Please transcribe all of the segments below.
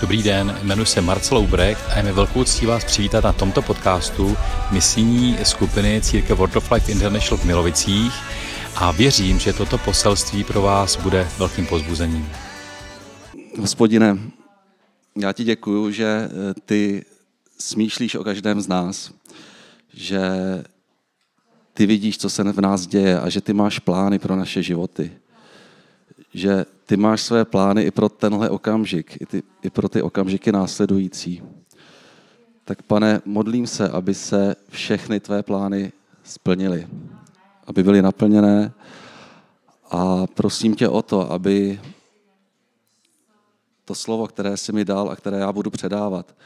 Dobrý den, jmenuji se Marcel Ubrecht a je mi velkou ctí vás přivítat na tomto podcastu misijní skupiny Církev World of Life International v Milovicích a věřím, že toto poselství pro vás bude velkým pozbuzením. Hospodine, já ti děkuju, že eh, ty smýšlíš o každém z nás, že ty vidíš, co se v nás děje a že ty máš plány pro naše životy. Že ty máš své plány i pro tenhle okamžik, i, ty, i pro ty okamžiky následující. Tak pane, modlím se, aby se všechny tvé plány splnily, aby byly naplněné a prosím tě o to, aby to slovo, které jsi mi dal a které já budu předávat,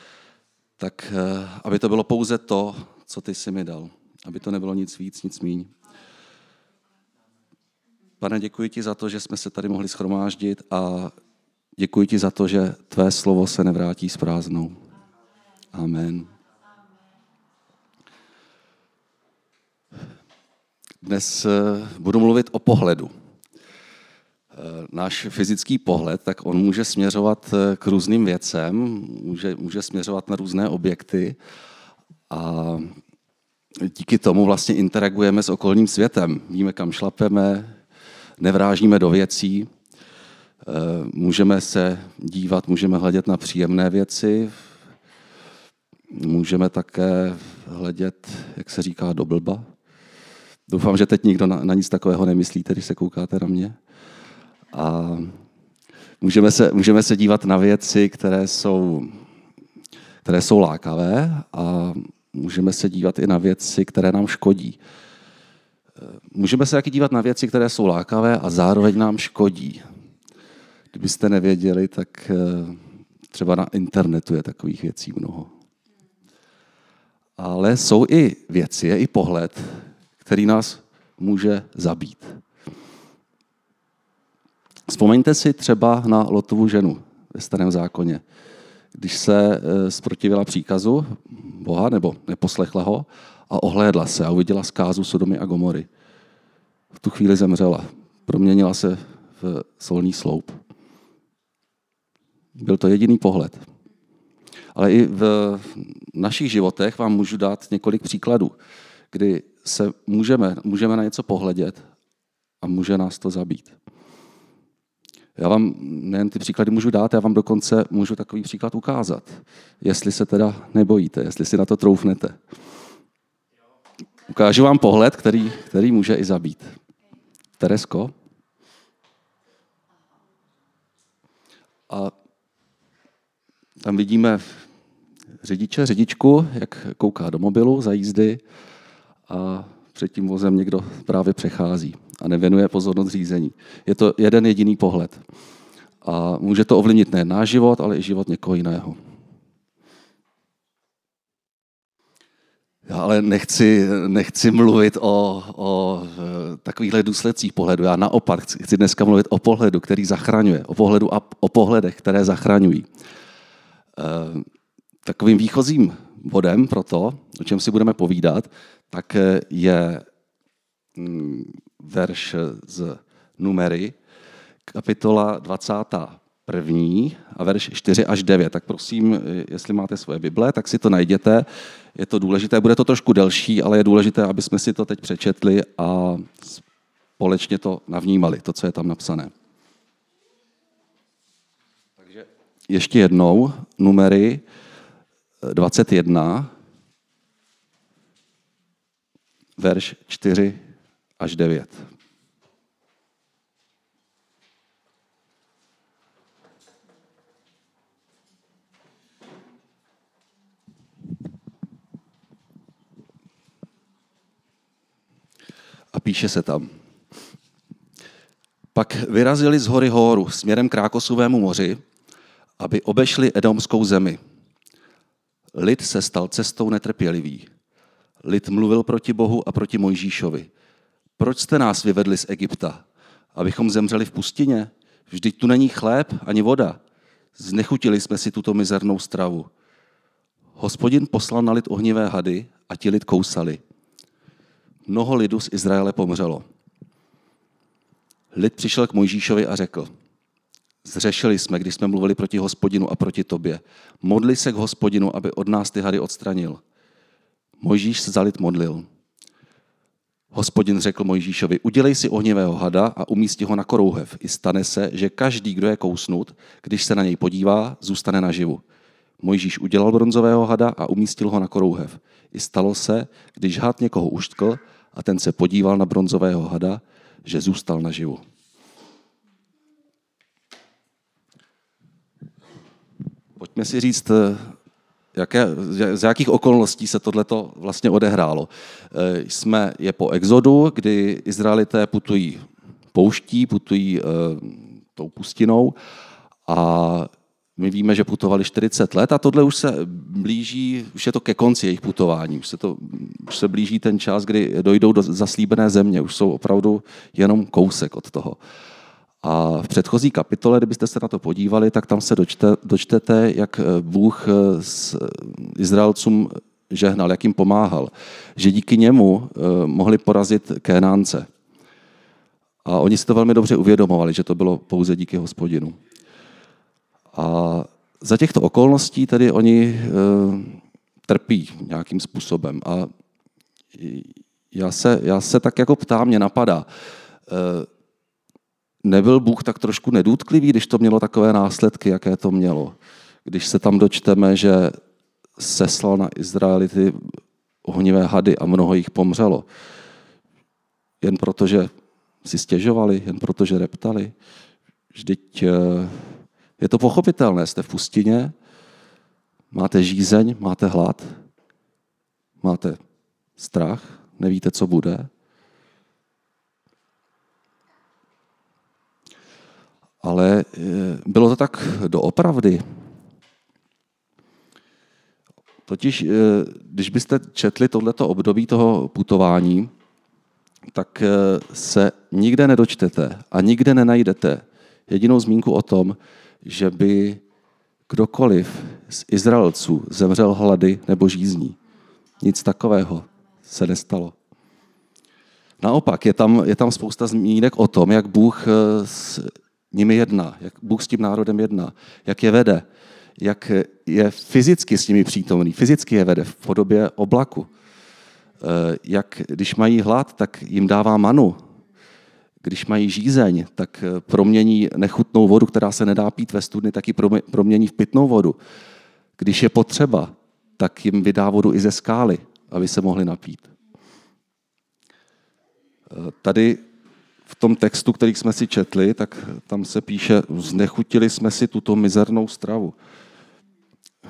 tak eh, aby to bylo pouze to, co ty jsi mi dal. Aby to nebylo nic víc, nic míň. Pane, děkuji ti za to, že jsme se tady mohli schromáždit a děkuji ti za to, že tvé slovo se nevrátí s prázdnou. Amen. Dnes eh, budu mluvit o pohledu. Eh, náš fyzický pohled, tak on může směřovat eh, k různým věcem, může, může směřovat na různé objekty a díky tomu vlastně interagujeme s okolním světem. Víme, kam šlapeme, nevrážíme do věcí, eh, můžeme se dívat, můžeme hledět na příjemné věci, můžeme také hledět, jak se říká, do blba. Doufám, že teď nikdo na, nic takového nemyslíte, když se koukáte na mě. A můžeme se, můžeme se dívat na věci, které jsou, které jsou lákavé a můžeme se dívat i na věci, které nám škodí. Můžeme se taky dívat na věci, které jsou lákavé a zároveň nám škodí. Kdybyste nevěděli, tak eh, třeba na internetu je takových věcí mnoho. Ale jsou i věci, je i pohled, který nás může zabít. Vzpomeňte si třeba na Lotovu ženu ve starém zákoně. Když se eh, zprotivila příkazu Boha, nebo neposlechla ho, a ohlédla se a uviděla zkázu Sodomy a Gomory. V tu chvíli zemřela. Proměnila se v solný sloup. Byl to jediný pohled. Ale i v našich životech vám můžu dát několik příkladů, kdy se můžeme, můžeme na něco pohledět a může nás to zabít. Já vám nejen ty příklady můžu dát, já vám dokonce můžu takový příklad ukázat. Jestli se teda nebojíte, jestli si na to troufnete. Ukážu vám pohled, který, který může i zabít. Teresko? A tam vidíme řidiče, řidičku, jak kouká do mobilu za jízdy a před tím vozem někdo právě přechází a nevěnuje pozornost řízení. Je to jeden jediný pohled. A může to ovlivnit ne náš život, ale i život někoho jiného. Ale nechci, nechci mluvit o, o takovýchhle důsledcích pohledu. Já naopak chci dneska mluvit o pohledu, který zachraňuje, o pohledu a o pohledech, které zachraňují. Eh, takovým výchozím bodem pro to, o čem si budeme povídat, tak je mm, verš z Numery, kapitola 21 a verš 4 až 9. Tak prosím, jestli máte svoje Bible, tak si to najděte. Je to důležité, bude to trošku delší, ale je důležité, aby jsme si to teď přečetli a společně to navnímali, to, co je tam napsané. Takže ještě jednou, numery 21, verš 4 až 9. píše se tam. Pak vyrazili z hory Hóru směrem k Rákosovému moři, aby obešli Edomskou zemi. Lid se stal cestou netrpělivý. Lid mluvil proti Bohu a proti Mojžíšovi. Proč jste nás vyvedli z Egypta? Abychom zemřeli v pustině? Vždyť tu není chléb ani voda. Znechutili jsme si tuto mizernou stravu. Hospodin poslal na lid ohnivé hady a ti lid kousali. Mnoho lidu z Izraele pomřelo. Lid přišel k Mojžíšovi a řekl, Zřešili jsme, když jsme mluvili proti hospodinu a proti tobě. Modli se k hospodinu, aby od nás ty hady odstranil. Mojžíš se zalit modlil. Hospodin řekl Mojžíšovi, udělej si ohnivého hada a umísti ho na korouhev. I stane se, že každý, kdo je kousnut, když se na něj podívá, zůstane naživu. Mojžíš udělal bronzového hada a umístil ho na korouhev. I stalo se, když had někoho uštkl a ten se podíval na bronzového hada, že zůstal naživu. Pojďme si říct, jaké, z jakých okolností se tohleto vlastně odehrálo. Eh, jsme, je po exodu, kdy Izraelité putují pouští, putují uh, tou pustinou a my víme, že putovali 40 let a tohle už se blíží, už je to ke konci jejich putování, už se, to, už se blíží ten čas, kdy dojdou do zaslíbené země, už jsou opravdu jenom kousek od toho. A v předchozí kapitole, kdybyste se na to podívali, tak tam se dočte, dočtete, jak Bůh s Izraelcům žehnal, jak jim pomáhal. Že díky němu eh, mohli porazit Kénánce. A oni si to velmi dobře uvědomovali, že to bylo pouze díky hospodinu. A za těchto okolností tedy oni e, trpí nějakým způsobem. A já se, já se tak jako ptám, mě napadá, e, nebyl Bůh tak trošku nedůtklivý, když to mělo takové následky, jaké to mělo? Když se tam dočteme, že seslal na Izraelity ohnivé hady a mnoho jich pomřelo. Jen proto, že si stěžovali, jen proto, že reptali. Vždyť e, je to pochopitelné, jste v pustině, máte žízeň, máte hlad, máte strach, nevíte, co bude. Ale eh, bylo to tak doopravdy. Totiž, eh, když byste četli tohleto období toho putování, tak eh, se nikde nedočtete a nikde nenajdete jedinou zmínku o tom, že by kdokoliv z Izraelců zemřel hlady nebo žízní. Nic takového se nestalo. Naopak, je tam, je tam spousta zmínek o tom, jak Bůh eh, s nimi jedná, jak Bůh s tím národem jedná, jak je vede, jak je fyzicky s nimi přítomný, fyzicky je vede v podobě oblaku. Eh, jak když mají hlad, tak jim dává manu, když mají žízeň, tak eh, promění nechutnou vodu, která se nedá pít ve studni, tak ji promění v pitnou vodu. Když je potřeba, tak jim vydá vodu i ze skály, aby se mohli napít. Eh, tady v tom textu, který jsme si četli, tak tam se píše, znechutili jsme si tuto mizernou stravu.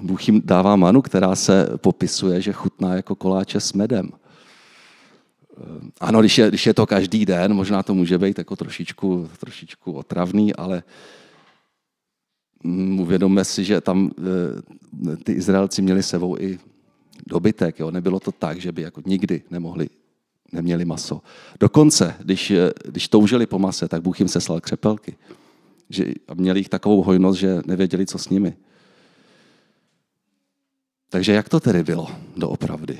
Bůh jim dává manu, která se popisuje, že chutná jako koláče s medem. Eh, ano, když je, když je to každý den, možná to může být jako trošičku, trošičku otravný, ale mm, uvědomme si, že tam eh, ty Izraelci měli sebou i dobytek. Jo? Nebylo to tak, že by jako nikdy nemohli, neměli maso. Dokonce, když, eh, když toužili po mase, tak Bůh jim seslal křepelky. Že, měli jich takovou hojnost, že nevěděli, co s nimi. Takže jak to tedy bylo doopravdy?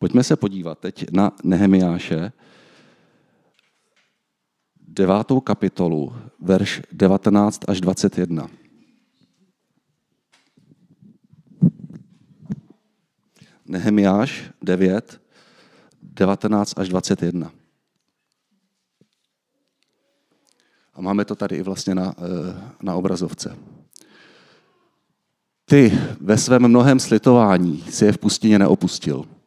Pojďme se podívat teď na Nehemiáše, devátou kapitolu, verš 19 až 21. Nehemiáš 9, 19 až 21. A máme to tady i vlastně na, eh, na obrazovce. Ty ve svém mnohem slitování si je v pustině neopustil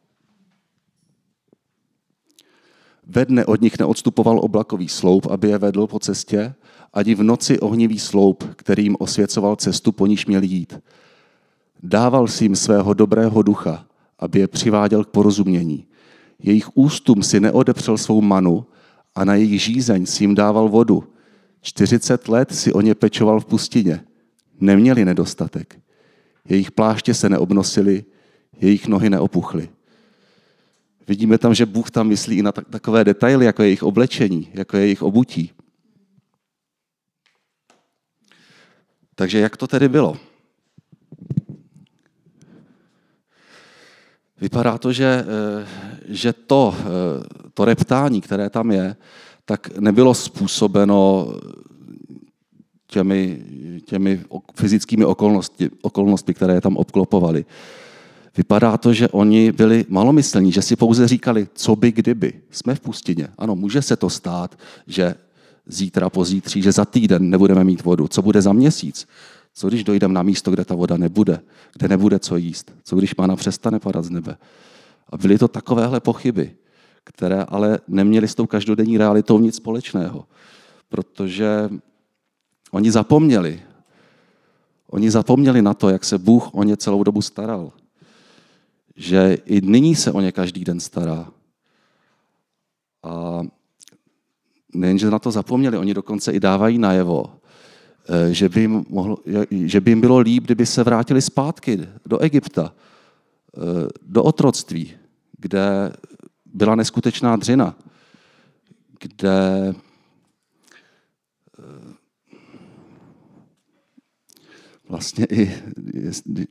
Ve dne od nich neodstupoval oblakový sloup, aby je vedl po cestě, ani v noci ohnivý sloup, kterým osvěcoval cestu, po níž měli jít. Dával si jim svého dobrého ducha, aby je přiváděl k porozumění. Jejich ústům si neodepřel svou manu a na jejich žízeň si jim dával vodu. 40 let si o ně pečoval v pustině. Neměli nedostatek. Jejich pláště se neobnosily, jejich nohy neopuchly. Vidíme tam, že Bůh tam myslí i na takové detaily, jako je jejich oblečení, jako je jejich obutí. Takže jak to tedy bylo? Vypadá to, že, eh, že to, eh, to reptání, které tam je, tak nebylo způsobeno těmi, těmi fyzickými okolnosti, okolnostmi, které je tam obklopovaly. Vypadá to, že oni byli malomyslní, že si pouze říkali, co by kdyby. Jsme v pustině. Ano, může se to stát, že zítra, pozítří, že za týden nebudeme mít vodu. Co bude za měsíc? Co když dojdeme na místo, kde ta voda nebude, kde nebude co jíst? Co když mána přestane padat z nebe? A byly to takovéhle pochyby, které ale neměly s tou každodenní realitou nic společného, protože oni zapomněli. Oni zapomněli na to, jak se Bůh o ně celou dobu staral. Že i nyní se o ně každý den stará. A nejenže na to zapomněli, oni dokonce i dávají najevo, eh, že by, jim mohlo, že by jim bylo líp, kdyby se vrátili zpátky do Egypta, eh, do otroctví, kde byla neskutečná dřina, kde vlastně i,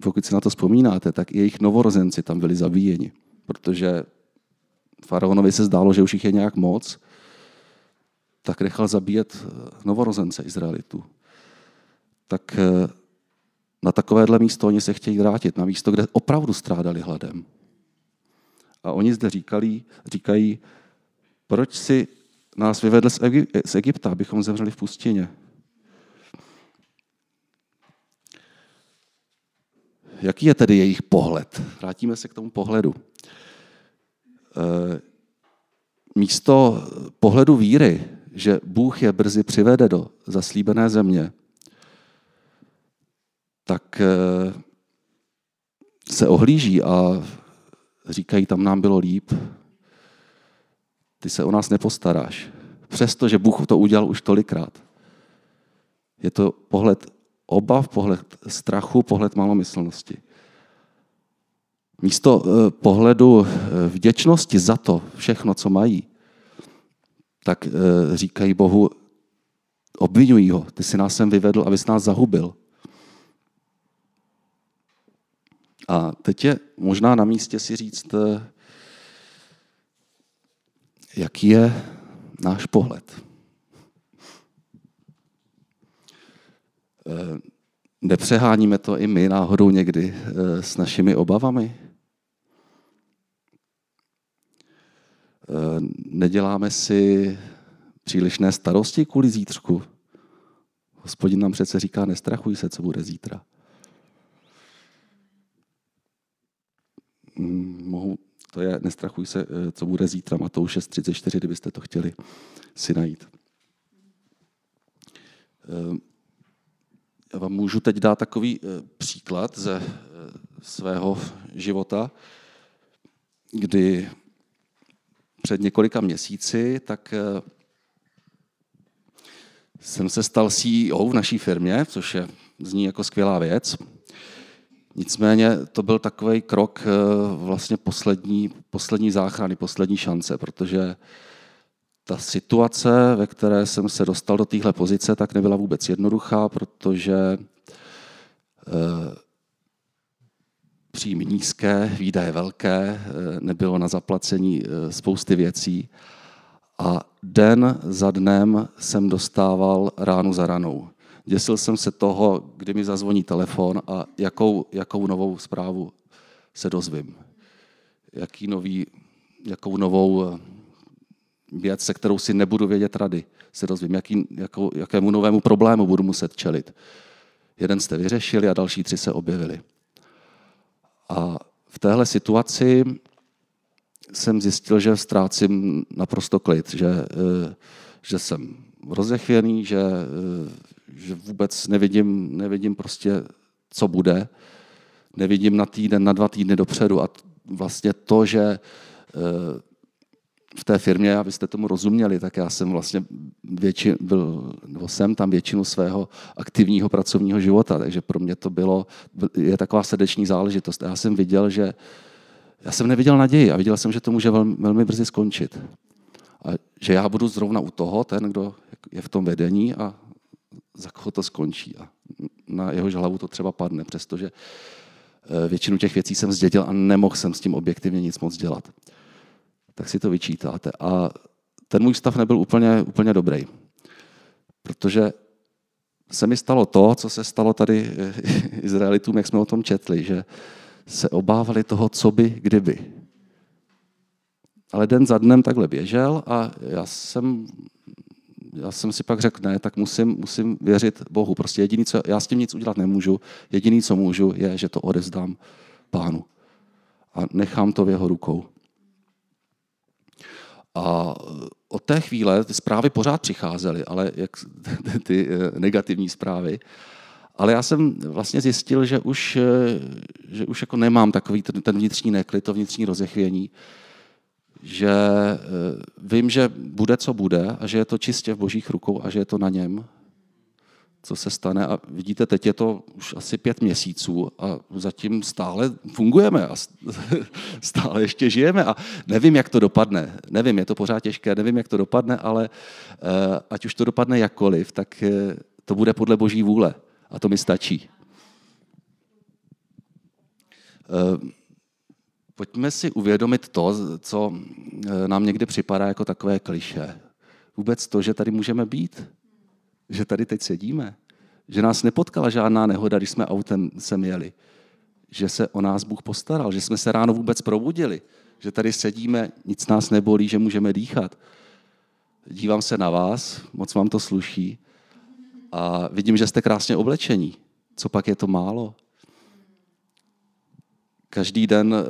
pokud si na to vzpomínáte, tak i jejich novorozenci tam byli zabíjeni, protože faraonovi se zdálo, že už jich je nějak moc, tak nechal zabíjet eh, novorozence Izraelitů. Tak eh, na takovéhle místo oni se chtějí vrátit, na místo, kde opravdu strádali hladem. A oni zde říkali, říkají, proč si nás vyvedl z Egypta, abychom zemřeli v pustině. Jaký je tedy jejich pohled? Vrátíme se k tomu pohledu. Eh, místo pohledu víry, že Bůh je brzy přivede do zaslíbené země, tak eh, se ohlíží a říkají, tam nám bylo líp, ty se o nás nepostaráš. Přestože Bůh to udělal už tolikrát. Je to pohled obav, pohled strachu, pohled malomyslnosti. Místo eh, pohledu eh, vděčnosti za to všechno, co mají, tak eh, říkají Bohu, obvinují ho, ty si nás sem vyvedl, abys nás zahubil. A teď je možná na místě si říct, jaký je náš pohled. Nepřeháníme to i my náhodou někdy s našimi obavami? Neděláme si přílišné starosti kvůli zítřku? Hospodin nám přece říká, nestrachuj se, co bude zítra. Mm, mohu, to je, nestrachuj se, eh, co bude zítra, Matouš 6.34, kdybyste to chtěli si najít. Eh, já vám můžu teď dát takový eh, příklad ze svého života, kdy před několika měsíci, tak jsem se stal CEO v naší firmě, což je, zní jako skvělá věc. Nicméně to byl takový krok eh, vlastně poslední, poslední záchrany, poslední šance, protože ta situace, ve které jsem se dostal do téhle pozice, tak nebyla vůbec jednoduchá, protože eh, příjmy nízké, výdaje velké, eh, nebylo na zaplacení spousty věcí a den za dnem jsem dostával ránu za ranou. Děsil jsem se toho, kdy mi zazvoní telefon a jakou, jakou novou zprávu se dozvím. Jaký nový, jakou novou eh, věc, se kterou si nebudu vědět rady, se dozvím. Jaký, jakou, jakému novému problému budu muset čelit. Jeden jste vyřešili a další tři se objevili. A v téhle situaci jsem zjistil, že ztrácím naprosto klid, že, eh, že jsem rozechvěný, že, eh, že vůbec nevidím, nevidím prostě, co bude. Nevidím na týden, na dva týdny dopředu a vlastně to, že eh, v té firmě, abyste tomu rozuměli, tak já jsem vlastně větši, byl, nebo jsem tam většinu svého aktivního pracovního života, takže pro mě to bylo, je taková srdeční záležitost. Já jsem viděl, že já jsem neviděl naději a viděl jsem, že to může velmi, velmi brzy skončit. A že já budu zrovna u toho, ten, kdo je v tom vedení a za koho to skončí. A na jehož hlavu to třeba padne, přestože eh, většinu těch věcí jsem zdědil a nemohl jsem s tím objektivně nic moc dělat. Tak si to vyčítáte. A ten můj stav nebyl úplně, úplně dobrý. Protože se mi stalo to, co se stalo tady Izraelitům, jak jsme o tom četli, že se obávali toho, co by, kdyby. Ale den za dnem takhle běžel a já jsem, já jsem si pak řekl, ne, tak musím, musím věřit Bohu. Prostě jediný, co, já s tím nic udělat nemůžu, jediný, co můžu, je, že to odevzdám pánu. A nechám to v jeho rukou. A od té chvíle ty zprávy pořád přicházely, ale jak ty eh, negativní zprávy. Ale já jsem vlastně zjistil, že už, eh, že už jako nemám takový ten, ten vnitřní neklid, to vnitřní rozechvění, že vím, že bude, co bude a že je to čistě v božích rukou a že je to na něm, co se stane. A vidíte, teď je to už asi pět měsíců a zatím stále fungujeme a stále ještě žijeme a nevím, jak to dopadne. Nevím, je to pořád těžké, nevím, jak to dopadne, ale eh, ať už to dopadne jakkoliv, tak eh, to bude podle boží vůle a to mi stačí. Eh, pojďme si uvědomit to, co nám někdy připadá jako takové kliše. Vůbec to, že tady můžeme být, že tady teď sedíme, že nás nepotkala žádná nehoda, když jsme autem sem jeli, že se o nás Bůh postaral, že jsme se ráno vůbec probudili, že tady sedíme, nic nás nebolí, že můžeme dýchat. Dívám se na vás, moc vám to sluší a vidím, že jste krásně oblečení. Co pak je to málo? Každý den eh,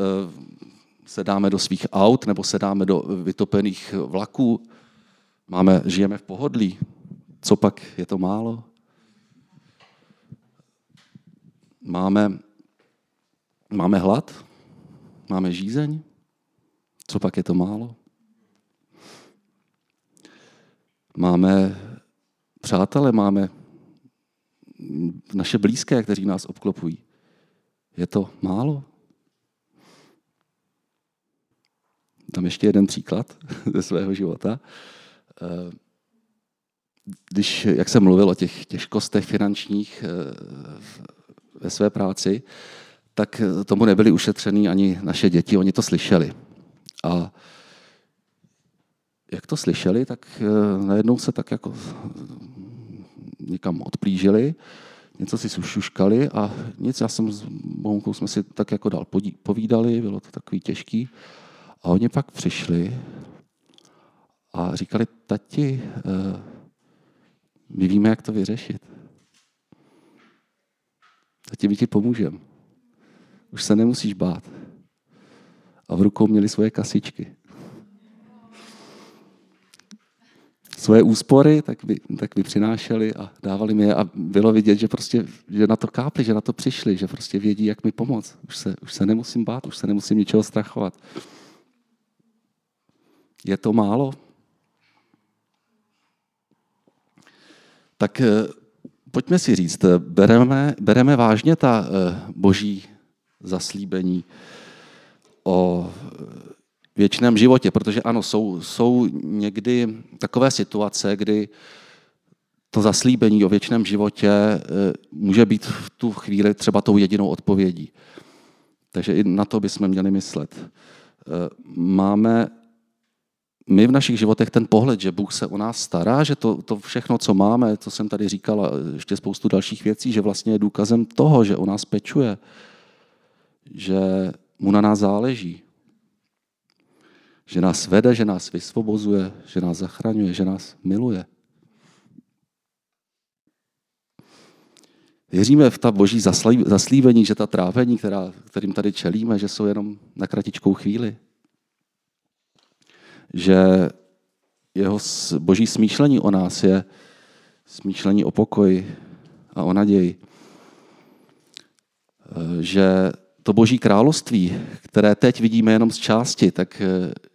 se dáme do svých aut nebo se dáme do vytopených vlaků. Máme, žijeme v pohodlí, co pak je to málo? Máme, máme hlad? Máme žízeň? Co pak je to málo? Máme přátele, máme naše blízké, kteří nás obklopují. Je to málo? Tam ještě jeden příklad ze svého života. Když, jak jsem mluvil o těch těžkostech finančních eh, ve své práci, tak tomu nebyli ušetřený ani naše děti, oni to slyšeli. A jak to slyšeli, tak eh, najednou se tak jako někam odplížili, něco si sušuškali a nic, já jsem s Bohunkou jsme si tak jako dál povídali, bylo to takový těžký. A oni pak přišli a říkali, tati, eh, my víme, jak to vyřešit. Zatím ti pomůžeme. Už se nemusíš bát. A v rukou měli svoje kasičky. Svoje úspory, tak by, tak by přinášeli a dávali mi je a bylo vidět, že prostě že na to kápli, že na to přišli, že prostě vědí, jak mi pomoct. Už se, už se nemusím bát, už se nemusím ničeho strachovat. Je to málo? Tak eh, pojďme si říct, eh, bereme, bereme vážně ta eh, boží zaslíbení o věčném životě, protože ano, jsou, jsou někdy takové situace, kdy to zaslíbení o věčném životě může být v tu chvíli třeba tou jedinou odpovědí. Takže i na to bychom měli myslet. Máme my v našich životech ten pohled, že Bůh se o nás stará, že to, to všechno, co máme, to jsem tady říkal, ještě spoustu dalších věcí, že vlastně je důkazem toho, že o nás pečuje, že mu na nás záleží, že nás vede, že nás vysvobozuje, že nás zachraňuje, že nás miluje. Věříme v ta boží zaslíbení, že ta trávení, která, kterým tady čelíme, že jsou jenom na kratičkou chvíli že jeho boží smýšlení o nás je smýšlení o pokoji a o naději. Že to boží království, které teď vidíme jenom z části, tak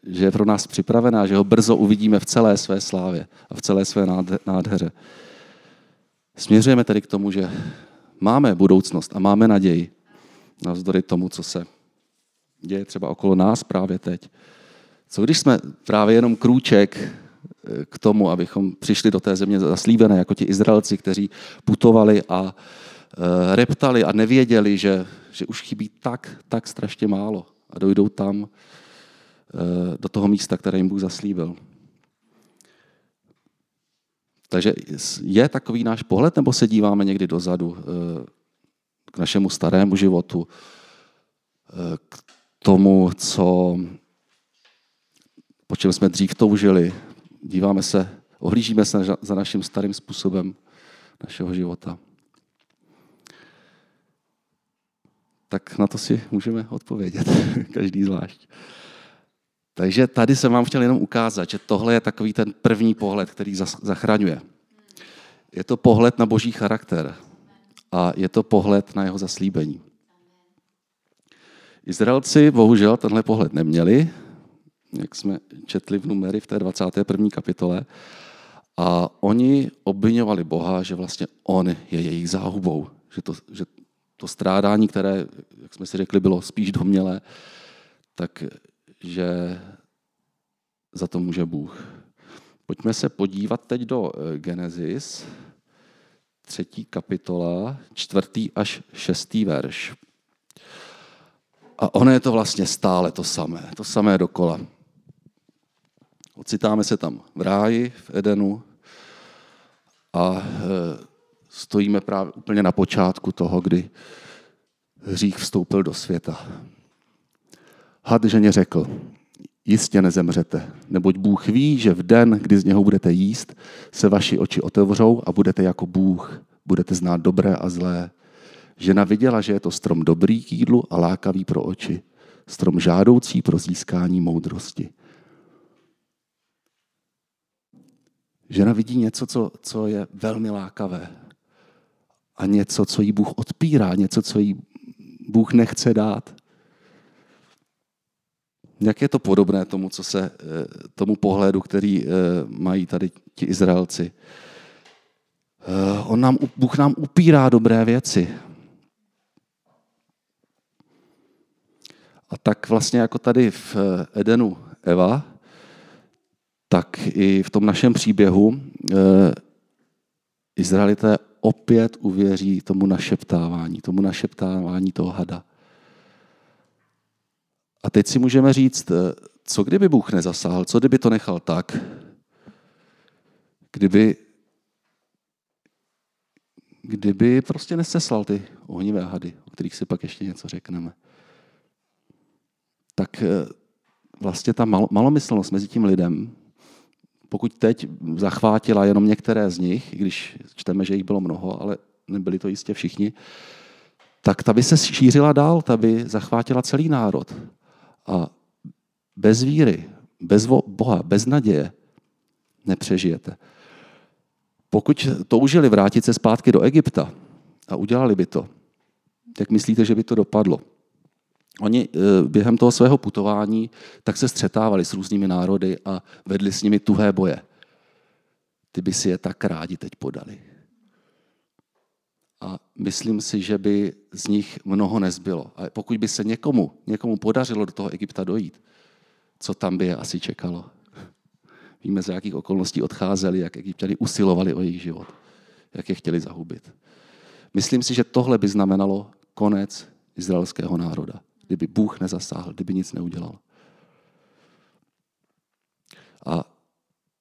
že je pro nás připravená, že ho brzo uvidíme v celé své slávě a v celé své nádheře. Směřujeme tedy k tomu, že máme budoucnost a máme naději navzdory tomu, co se děje třeba okolo nás právě teď. Co když jsme právě jenom krůček eh, k tomu, abychom přišli do té země zaslíbené, jako ti Izraelci, kteří putovali a eh, reptali a nevěděli, že, že už chybí tak, tak strašně málo a dojdou tam eh, do toho místa, které jim Bůh zaslíbil. Takže je takový náš pohled, nebo se díváme někdy dozadu k našemu starému životu, k tomu, co, po čem jsme dřív toužili. Díváme se, ohlížíme se za naším starým způsobem našeho života. Tak na to si můžeme odpovědět, každý zvlášť. Takže tady jsem vám chtěl jenom ukázat, že tohle je takový ten první pohled, který zachraňuje. Je to pohled na boží charakter a je to pohled na jeho zaslíbení. Izraelci bohužel tenhle pohled neměli, jak jsme četli v numery v té 21. kapitole. A oni obvinovali Boha, že vlastně on je jejich záhubou. Že to, že to strádání, které, jak jsme si řekli, bylo spíš domělé, tak že za to může Bůh. Pojďme se podívat teď do eh, Genesis, třetí kapitola, čtvrtý až šestý verš. A ono je to vlastně stále to samé, to samé dokola. Ocitáme se tam v ráji, v Edenu a e, stojíme právě úplně na počátku toho, kdy hřích vstoupil do světa. Had ženě řekl, jistě nezemřete, neboť Bůh ví, že v den, kdy z něho budete jíst, se vaši oči otevřou a budete jako Bůh, budete znát dobré a zlé. Žena viděla, že je to strom dobrý k jídlu a lákavý pro oči, strom žádoucí pro získání moudrosti. Žena vidí něco, co, co je velmi lákavé a něco, co jí Bůh odpírá, něco, co jí Bůh nechce dát. Jak je to podobné tomu, co se, eh, tomu pohledu, který eh, mají tady ti Izraelci? Eh, on nám, Bůh nám upírá dobré věci. A tak vlastně jako tady v Edenu Eva, tak i v tom našem příběhu Izraelité opět uvěří tomu našeptávání, tomu našeptávání toho hada. A teď si můžeme říct, eh, co kdyby Bůh nezasáhl, co kdyby to nechal tak, kdyby, kdyby prostě neseslal ty ohnivé hady, o kterých si pak ještě něco řekneme. Tak eh, vlastně ta malomyslnost mezi tím lidem, pokud teď zachvátila jenom některé z nich, když čteme, že jich bylo mnoho, ale nebyli to jistě všichni, tak ta by se šířila dál, ta by zachvátila celý národ. A bez víry, bez Boha, bez naděje nepřežijete. Pokud toužili vrátit se zpátky do Egypta a udělali by to, jak myslíte, že by to dopadlo? Oni eh, během toho svého putování tak se střetávali s různými národy a vedli s nimi tuhé boje. Ty by si je tak rádi teď podali. A myslím si, že by z nich mnoho nezbylo. A pokud by se někomu, někomu podařilo do toho Egypta dojít, co tam by je asi čekalo? Víme, za jakých okolností odcházeli, jak egyptiani usilovali o jejich život, jak je chtěli zahubit. Myslím si, že tohle by znamenalo konec izraelského národa kdyby Bůh nezasáhl, kdyby nic neudělal. A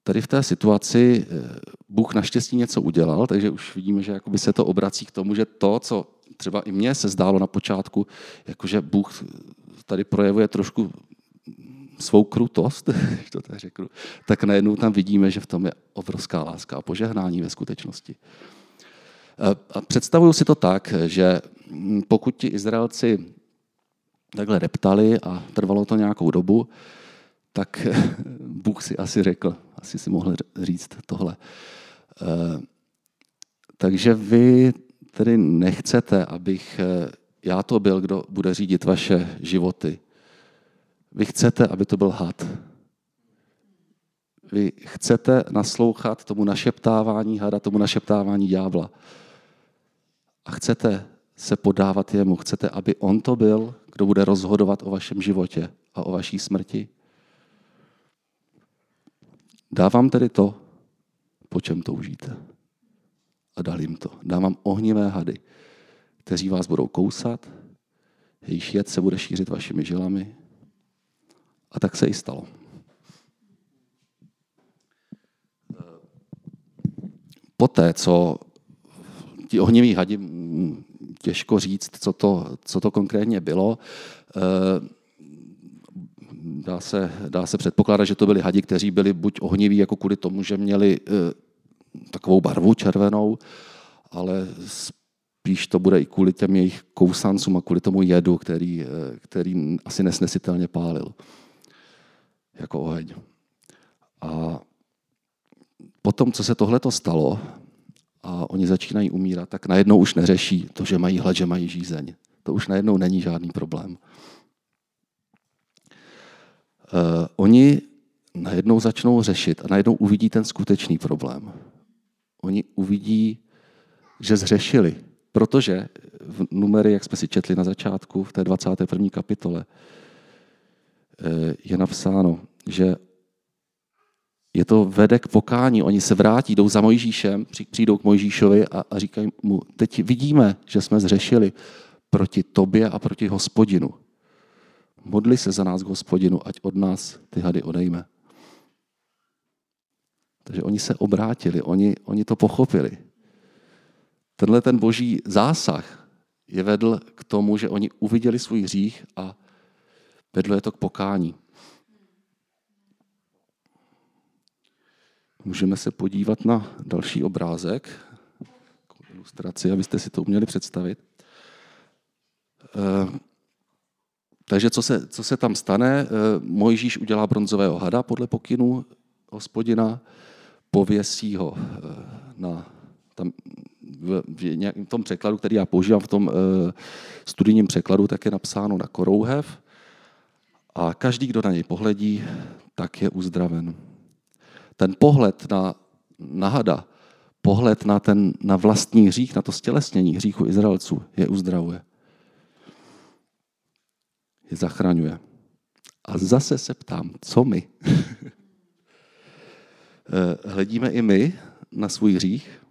tady v té situaci eh, Bůh naštěstí něco udělal, takže už vidíme, že jakoby se to obrací k tomu, že to, co třeba i mně se zdálo na počátku, jakože Bůh tady projevuje trošku svou krutost, když to tak řeknu, tak najednou tam vidíme, že v tom je obrovská láska a požehnání ve skutečnosti. Eh, a představuju si to tak, že pokud ti Izraelci takhle reptali a trvalo to nějakou dobu, tak Bůh si asi řekl, asi si mohl říct tohle. Eh, takže vy tedy nechcete, abych eh, já to byl, kdo bude řídit vaše životy. Vy chcete, aby to byl had. Vy chcete naslouchat tomu našeptávání hada, tomu našeptávání ďábla. A chcete se podávat jemu. Chcete, aby on to byl, kdo bude rozhodovat o vašem životě a o vaší smrti? Dávám tedy to, po čem toužíte. A dal jim to. Dávám ohnivé hady, kteří vás budou kousat, jejich jed se bude šířit vašimi žilami. A tak se i stalo. poté, co ti ohniví hadi, těžko říct, co to, co to konkrétně bylo, eh, dá se, dá se předpokládat, že to byli hadi, kteří byli buď ohniví jako kvůli tomu, že měli eh, takovou barvu červenou, ale spíš to bude i kvůli těm jejich kousancům a kvůli tomu jedu, který, eh, který asi nesnesitelně pálil jako oheň. A potom, co se tohleto stalo a oni začínají umírat, tak najednou už neřeší to, že mají hlad, že mají žízeň. To už najednou není žádný problém. Uh, oni najednou začnou řešit a najednou uvidí ten skutečný problém. Oni uvidí, že zřešili, protože v numery, jak jsme si četli na začátku, v té 21. kapitole, eh, je napsáno, že je to vede k pokání. Oni se vrátí, jdou za Mojžíšem, přijdou k Mojžíšovi a, a říkají mu, teď vidíme, že jsme zřešili proti tobě a proti hospodinu. Modli se za nás k hospodinu, ať od nás ty hady odejme. Takže oni se obrátili, oni, oni to pochopili. Tenhle ten boží zásah je vedl k tomu, že oni uviděli svůj hřích a vedlo je to k pokání. Můžeme se podívat na další obrázek, ilustraci, abyste si to uměli představit. Eh, takže co se, co se tam stane? Eh, Mojžíš udělá bronzového hada podle pokynu hospodina, pověsí ho eh, na tam, v, v tom překladu, který já používám v tom studijním překladu, tak je napsáno na korouhev a každý, kdo na něj pohledí, tak je uzdraven ten pohled na, na hada, pohled na, ten, na vlastní hřích, na to stělesnění hříchu Izraelců je uzdravuje. Je zachraňuje. A zase se ptám, co my? Eh, hledíme i my na svůj hřích?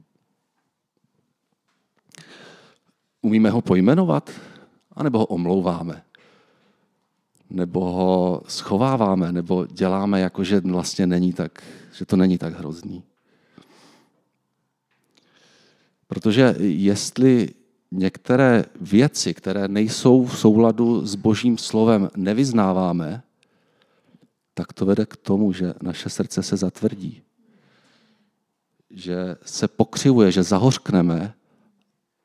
Umíme ho pojmenovat? A nebo ho omlouváme? Nebo ho schováváme, nebo děláme jako, že vlastně není tak, že to není tak hrozný. Protože jestli některé věci, které nejsou v souladu s božím slovem, nevyznáváme, tak to vede k tomu, že naše srdce se zatvrdí. Že se pokřivuje, že zahořkneme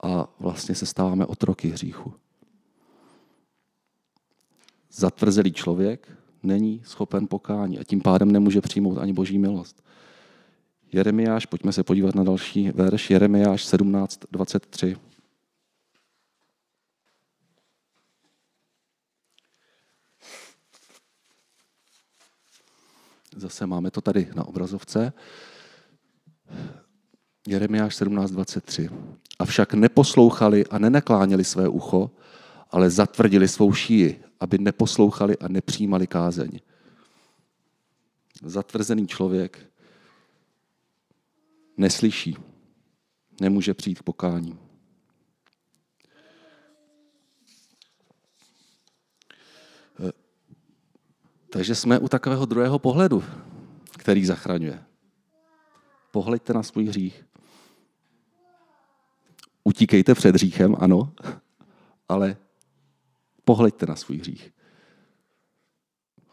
a vlastně se stáváme otroky hříchu zatvrzelý člověk není schopen pokání a tím pádem nemůže přijmout ani boží milost. Jeremiáš, pojďme se podívat na další verš, Jeremiáš 17.23. Zase máme to tady na obrazovce. Jeremiáš 17.23. Avšak neposlouchali a nenakláněli své ucho, ale zatvrdili svou šíji aby neposlouchali a nepřijímali kázeň. Zatvrzený člověk neslyší, nemůže přijít k pokání. Eh, takže jsme u takového druhého pohledu, který zachraňuje. Pohleďte na svůj hřích. Utíkejte před hříchem, ano, ale Pohleďte na svůj hřích,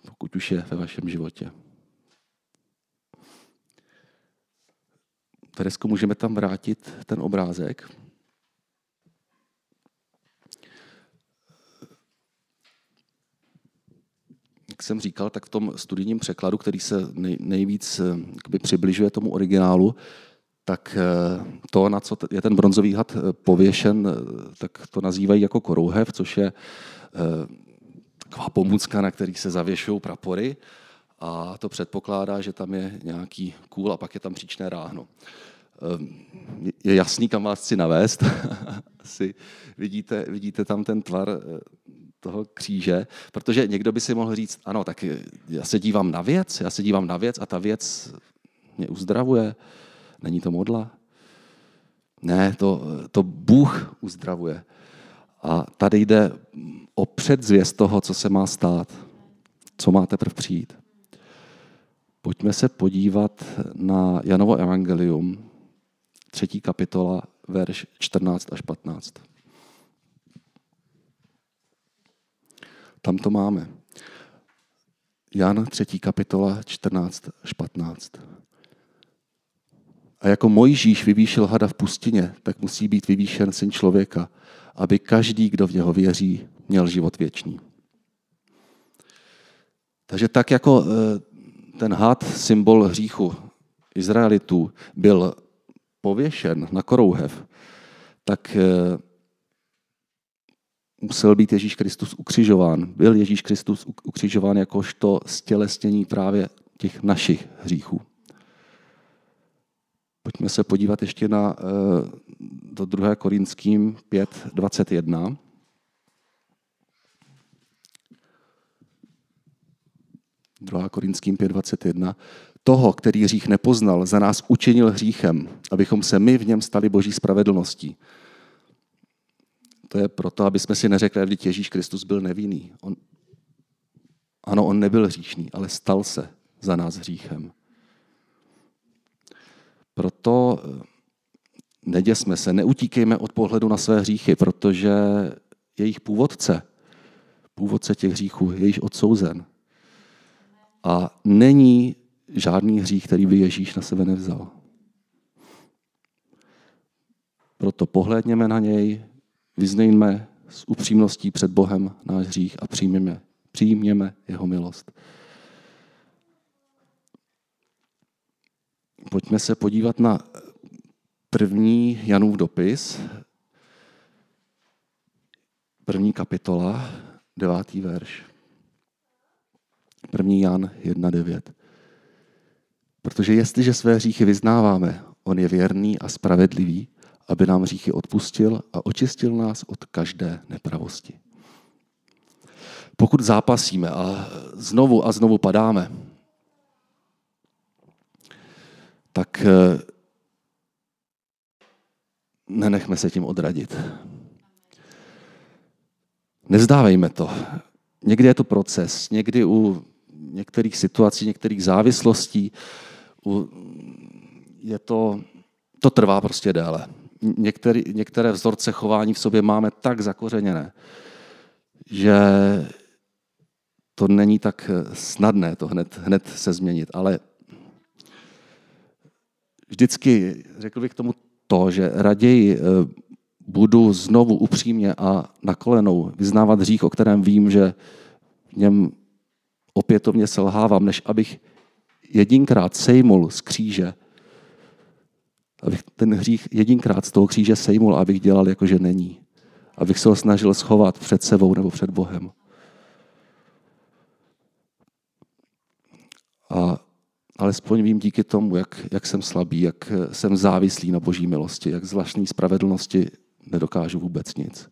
pokud už je ve vašem životě. Teresko, můžeme tam vrátit ten obrázek? Jak jsem říkal, tak v tom studijním překladu, který se nejvíc eh, přibližuje tomu originálu, tak eh, to, na co je ten bronzový had eh, pověšen, tak to nazývají jako korouhev, což je taková pomůcka, na který se zavěšují prapory a to předpokládá, že tam je nějaký kůl a pak je tam příčné ráhno. Eh, je jasný, kam vás chci navést. Asi vidíte, vidíte tam ten tvar eh, toho kříže, protože někdo by si mohl říct, ano, tak já se dívám na věc, já se dívám na věc a ta věc mě uzdravuje. Není to modla? Ne, to, to Bůh uzdravuje. A tady jde o předzvěst toho, co se má stát, co má teprve přijít. Pojďme se podívat na Janovo evangelium, třetí kapitola, verš 14 až 15. Tam to máme. Jan 3. kapitola 14 až 15. A jako Mojžíš vyvýšil hada v pustině, tak musí být vyvýšen syn člověka, aby každý, kdo v něho věří, měl život věčný. Takže tak jako eh, ten had, symbol hříchu Izraelitů, byl pověšen na korouhev, tak eh, musel být Ježíš Kristus ukřižován. Byl Ježíš Kristus ukřižován jakožto stělesnění právě těch našich hříchů. Pojďme se podívat ještě na eh, do 2. Korinským 5, 21. Druhá Korinským 5.21. Toho, který hřích nepoznal, za nás učinil hříchem, abychom se my v něm stali boží spravedlností. To je proto, aby jsme si neřekli, že Ježíš Kristus byl nevinný. On, ano, on nebyl hříšný, ale stal se za nás hříchem. Proto neděsme se, neutíkejme od pohledu na své hříchy, protože jejich původce, původce těch hříchů je již odsouzen. A není žádný hřích, který by Ježíš na sebe nevzal. Proto pohlédněme na něj, vyznejme s upřímností před Bohem náš hřích a přijměme, přijměme jeho milost. Pojďme se podívat na první Janův dopis, první kapitola, devátý verš. První Jan 1.9. Protože jestliže své hříchy vyznáváme, on je věrný a spravedlivý, aby nám hříchy odpustil a očistil nás od každé nepravosti. Pokud zápasíme a znovu a znovu padáme, tak eh, nenechme se tím odradit. Nezdávejme to. Někdy je to proces, někdy u některých situací, některých závislostí u, je to, to trvá prostě déle. Některý, některé vzorce chování v sobě máme tak zakořeněné, že to není tak snadné to hned, hned se změnit, ale vždycky řekl bych tomu to, že raději eh, budu znovu upřímně a na kolenou vyznávat hřích, o kterém vím, že v něm opětovně selhávám, než abych jedinkrát sejmul z kříže, abych ten hřích jedinkrát z toho kříže sejmul, abych dělal jako, že není. Abych se ho snažil schovat před sebou nebo před Bohem. A alespoň vím díky tomu, jak, jak jsem slabý, jak jsem závislý na boží milosti, jak zvláštní spravedlnosti nedokážu vůbec nic.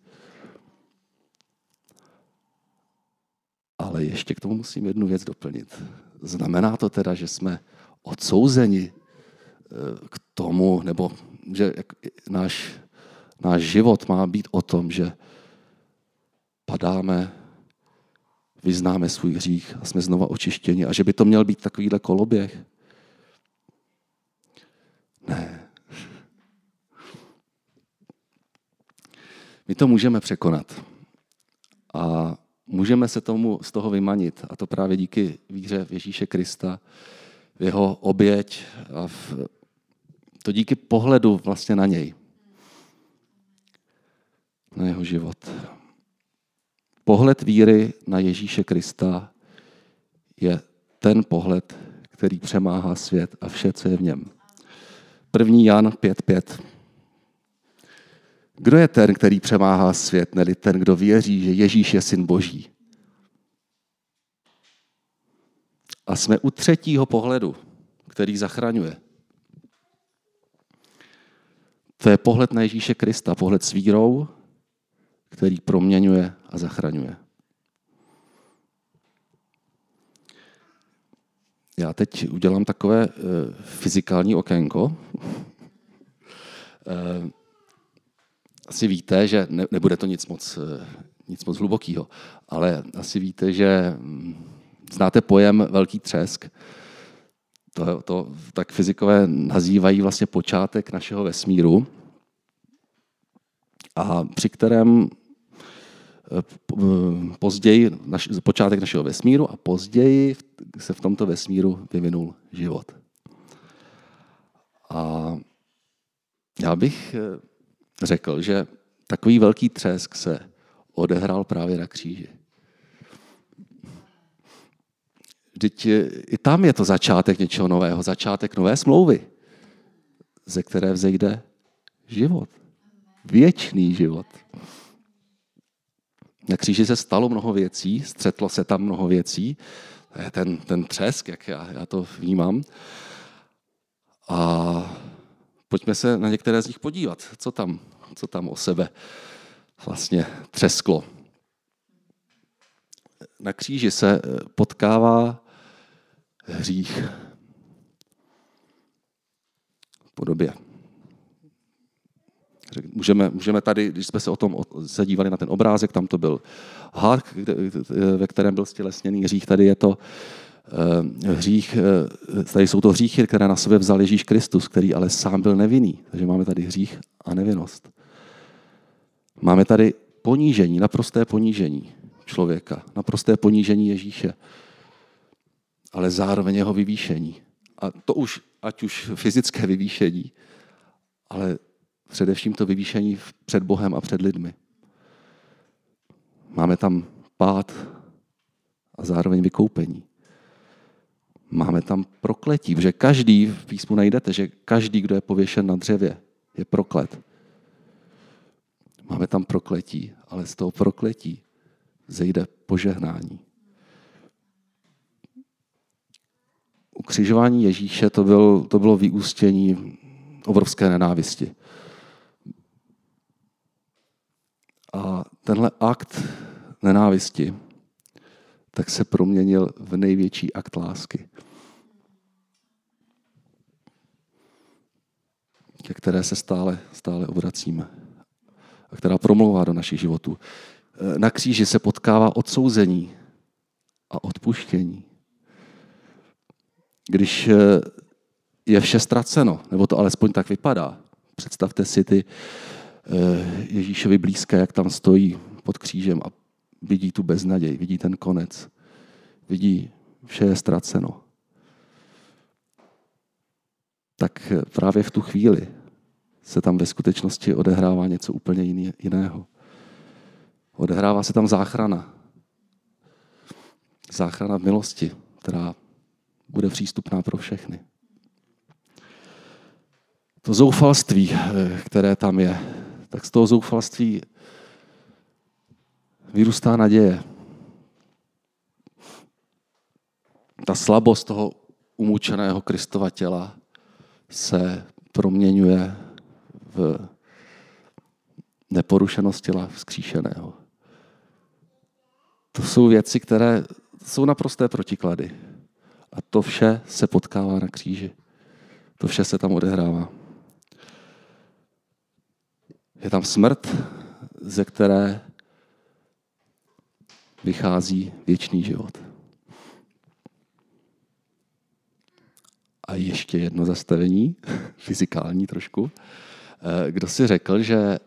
Ale ještě k tomu musím jednu věc doplnit. Znamená to teda, že jsme odsouzeni eh, k tomu, nebo že náš, náš život má být o tom, že padáme, vyznáme svůj hřích a jsme znova očištěni a že by to měl být takovýhle koloběh. Ne. My to můžeme překonat. A můžeme se tomu z toho vymanit. A to právě díky víře v Ježíše Krista, v jeho oběť a v, to díky pohledu vlastně na něj. Na jeho život. Pohled víry na Ježíše Krista je ten pohled, který přemáhá svět a vše, co je v něm. První Jan 5.5. Kdo je ten, který přemáhá svět, neli ten, kdo věří, že Ježíš je syn Boží? A jsme u třetího pohledu, který zachraňuje. To je pohled na Ježíše Krista, pohled s vírou, který proměňuje a zachraňuje. Já teď udělám takové uh, fyzikální okénko. Uh, asi víte, že ne, nebude to nic moc, eh, nic moc hlubokého, ale asi víte, že hm, znáte pojem velký třesk. To, to tak fyzikové nazývají vlastně počátek našeho vesmíru, a při kterém eh, eh, později, naš, počátek našeho vesmíru a později se v tomto vesmíru vyvinul život. A já bych eh, řekl, že takový velký třesk se odehrál právě na kříži. Vždyť i tam je to začátek něčeho nového, začátek nové smlouvy, ze které vzejde život. Věčný život. Na kříži se stalo mnoho věcí, střetlo se tam mnoho věcí. To je ten, ten třesk, jak já, já to vnímám. A pojďme se na některé z nich podívat, co tam, co tam o sebe vlastně třesklo. Na kříži se potkává hřích v podobě. Můžeme, můžeme tady, když jsme se o tom se dívali na ten obrázek, tam to byl had, ve kterém byl stělesněný hřích, tady je to uh, hřích, uh, tady jsou to hříchy, které na sebe vzal Ježíš Kristus, který ale sám byl nevinný. Takže máme tady hřích a nevinnost. Máme tady ponížení, naprosté ponížení člověka, naprosté ponížení Ježíše ale zároveň jeho vyvýšení. A to už, ať už fyzické vyvýšení, ale především to vyvýšení před Bohem a před lidmi. Máme tam pád a zároveň vykoupení. Máme tam prokletí, že každý, v písmu najdete, že každý, kdo je pověšen na dřevě, je proklet. Máme tam prokletí, ale z toho prokletí zejde požehnání. ukřižování Ježíše to, byl, to bylo vyústění obrovské nenávisti. A tenhle akt nenávisti tak se proměnil v největší akt lásky, ke které se stále, stále obracíme a která promlouvá do našich životů. Na kříži se potkává odsouzení a odpuštění když eh, je vše ztraceno, nebo to alespoň tak vypadá. Představte si ty Ježíšovi blízké, jak tam stojí pod křížem a vidí tu beznaděj, vidí ten konec, vidí, vše je ztraceno. Tak eh, právě v tu chvíli se tam ve skutečnosti odehrává něco úplně jiného. Odehrává se tam záchrana. Záchrana v milosti, která bude přístupná pro všechny. To zoufalství, eh, které tam je, tak z toho zoufalství vyrůstá naděje. Ta slabost toho umučeného Kristova těla se proměňuje v neporušenost těla vzkříšeného. To jsou věci, které jsou naprosté protiklady. A to vše se potkává na kříži. To vše se tam odehrává. Je tam smrt, ze které vychází věčný život. A ještě jedno zastavení, fyzikální trošku. Eh, kdo si řekl, že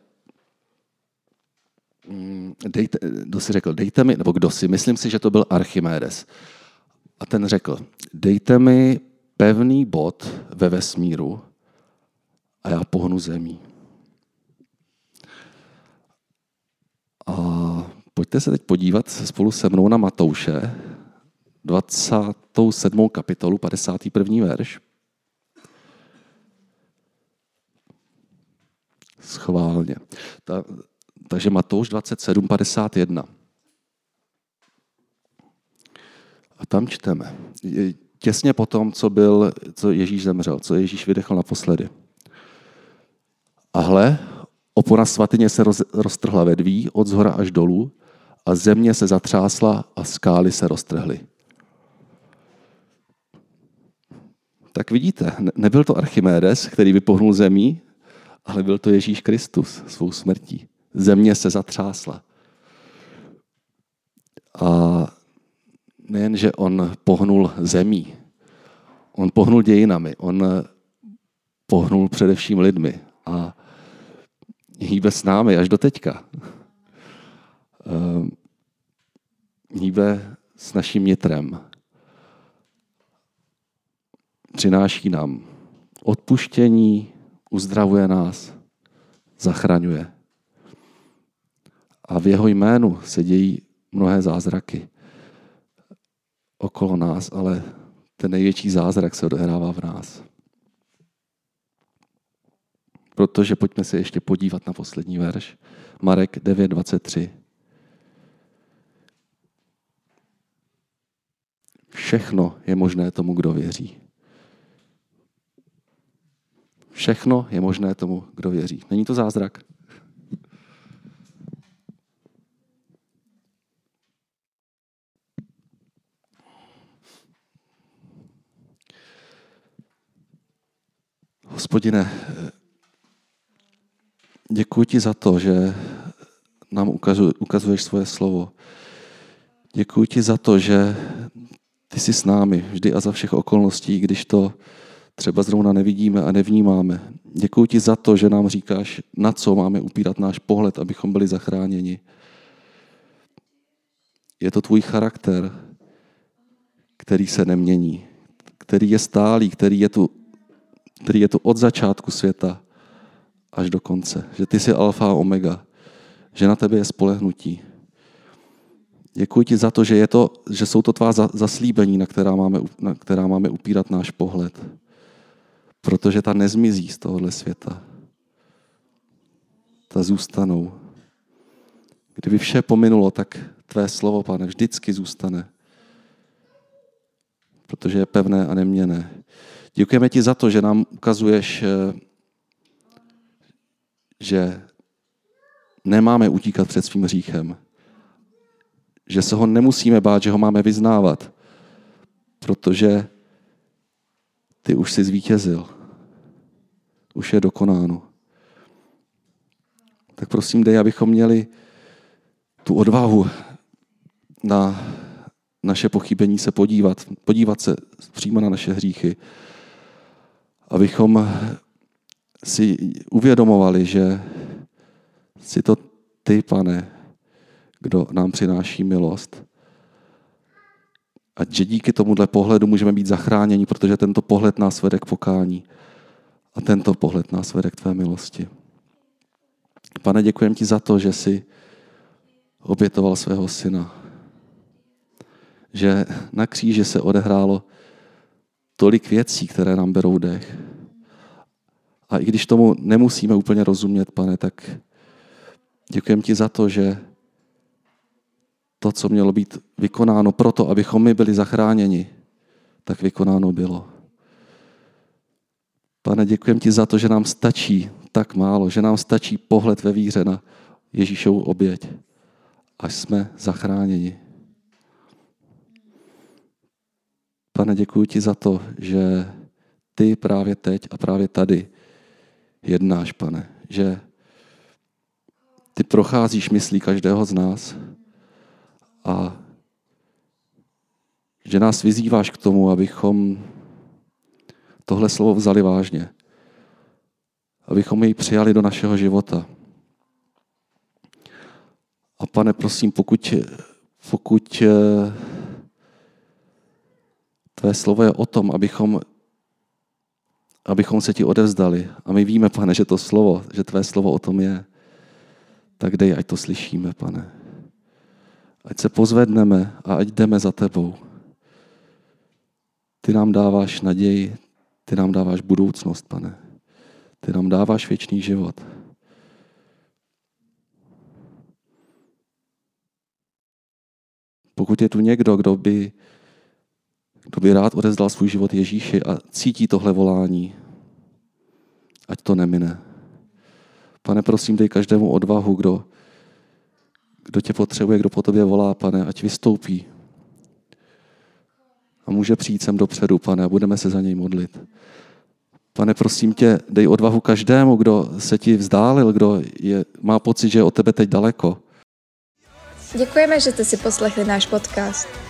mm, dejte, kdo si řekl, dejte mi, nebo kdo si, myslím si, že to byl Archimedes. A ten řekl, dejte mi pevný bod ve vesmíru a já pohnu zemí. A pojďte se teď podívat spolu se mnou na Matouše, 27. kapitolu, 51. verš. Schválně. Ta, takže Matouš 27, 51. A tam čteme, těsně po tom, co, byl, co Ježíš zemřel, co Ježíš vydechl naposledy. A hle, opona svatyně se roz, roztrhla ve dví od zhora až dolů a země se zatřásla a skály se roztrhly. Tak vidíte, nebyl to Archimedes, který vypohnul zemí, ale byl to Ježíš Kristus svou smrtí. Země se zatřásla. A nejen, že on pohnul zemí, On pohnul dějinami, on pohnul především lidmi a hýbe s námi až do teďka. Ehm, hýbe s naším nitrem. Přináší nám odpuštění, uzdravuje nás, zachraňuje. A v jeho jménu se dějí mnohé zázraky okolo nás, ale ten největší zázrak se odehrává v nás. Protože pojďme se ještě podívat na poslední verš. Marek 9.23. Všechno je možné tomu, kdo věří. Všechno je možné tomu, kdo věří. Není to zázrak? Hospodine, děkuji ti za to, že nám ukazuješ svoje slovo. Děkuji ti za to, že ty jsi s námi vždy a za všech okolností, když to třeba zrovna nevidíme a nevnímáme. Děkuji ti za to, že nám říkáš, na co máme upírat náš pohled, abychom byli zachráněni. Je to tvůj charakter, který se nemění, který je stálý, který je tu, který je tu od začátku světa až do konce. Že ty jsi alfa a omega, že na tebe je spolehnutí. Děkuji ti za to, že, je to, že jsou to tvá zaslíbení, na která, máme, na která máme upírat náš pohled. Protože ta nezmizí z tohohle světa. Ta zůstanou. Kdyby vše pominulo, tak tvé slovo, pane, vždycky zůstane. Protože je pevné a neměné. Děkujeme ti za to, že nám ukazuješ, eh, že nemáme utíkat před svým hříchem, že se ho nemusíme bát, že ho máme vyznávat, protože ty už jsi zvítězil. Už je dokonáno. Tak prosím, dej, abychom měli tu odvahu na naše pochybení se podívat, podívat se přímo na naše hříchy, abychom si uvědomovali, že si to ty, pane, kdo nám přináší milost. A že díky tomuhle pohledu můžeme být zachráněni, protože tento pohled nás vede k pokání. A tento pohled nás vede k tvé milosti. Pane, děkujem ti za to, že jsi obětoval svého syna. Že na kříži se odehrálo tolik věcí, které nám berou dech. A i když tomu nemusíme úplně rozumět, pane, tak děkujem ti za to, že to, co mělo být vykonáno proto, abychom my byli zachráněni, tak vykonáno bylo. Pane, děkujem ti za to, že nám stačí tak málo, že nám stačí pohled ve víře na Ježíšovu oběť, až jsme zachráněni. Pane, děkuji ti za to, že ty právě teď a právě tady jednáš, pane, že ty procházíš myslí každého z nás a že nás vyzýváš k tomu, abychom tohle slovo vzali vážně. Abychom jej přijali do našeho života. A pane, prosím, pokud, pokud eh, tvé slovo je o tom, abychom, abychom se ti odevzdali, a my víme, pane, že to slovo, že tvé slovo o tom je, tak dej, ať to slyšíme, pane. Ať se pozvedneme a ať jdeme za tebou. Ty nám dáváš naději, ty nám dáváš budoucnost, pane. Ty nám dáváš věčný život. Pokud je tu někdo, kdo by, kdo by rád odezdal svůj život Ježíši a cítí tohle volání, ať to nemine. Pane, prosím, dej každému odvahu, kdo, kdo tě potřebuje, kdo po tobě volá, pane, ať vystoupí. A může přijít sem dopředu, pane, a budeme se za něj modlit. Pane, prosím tě, dej odvahu každému, kdo se ti vzdálil, kdo je, má pocit, že je od tebe teď daleko. Děkujeme, že jste si poslechli náš podcast.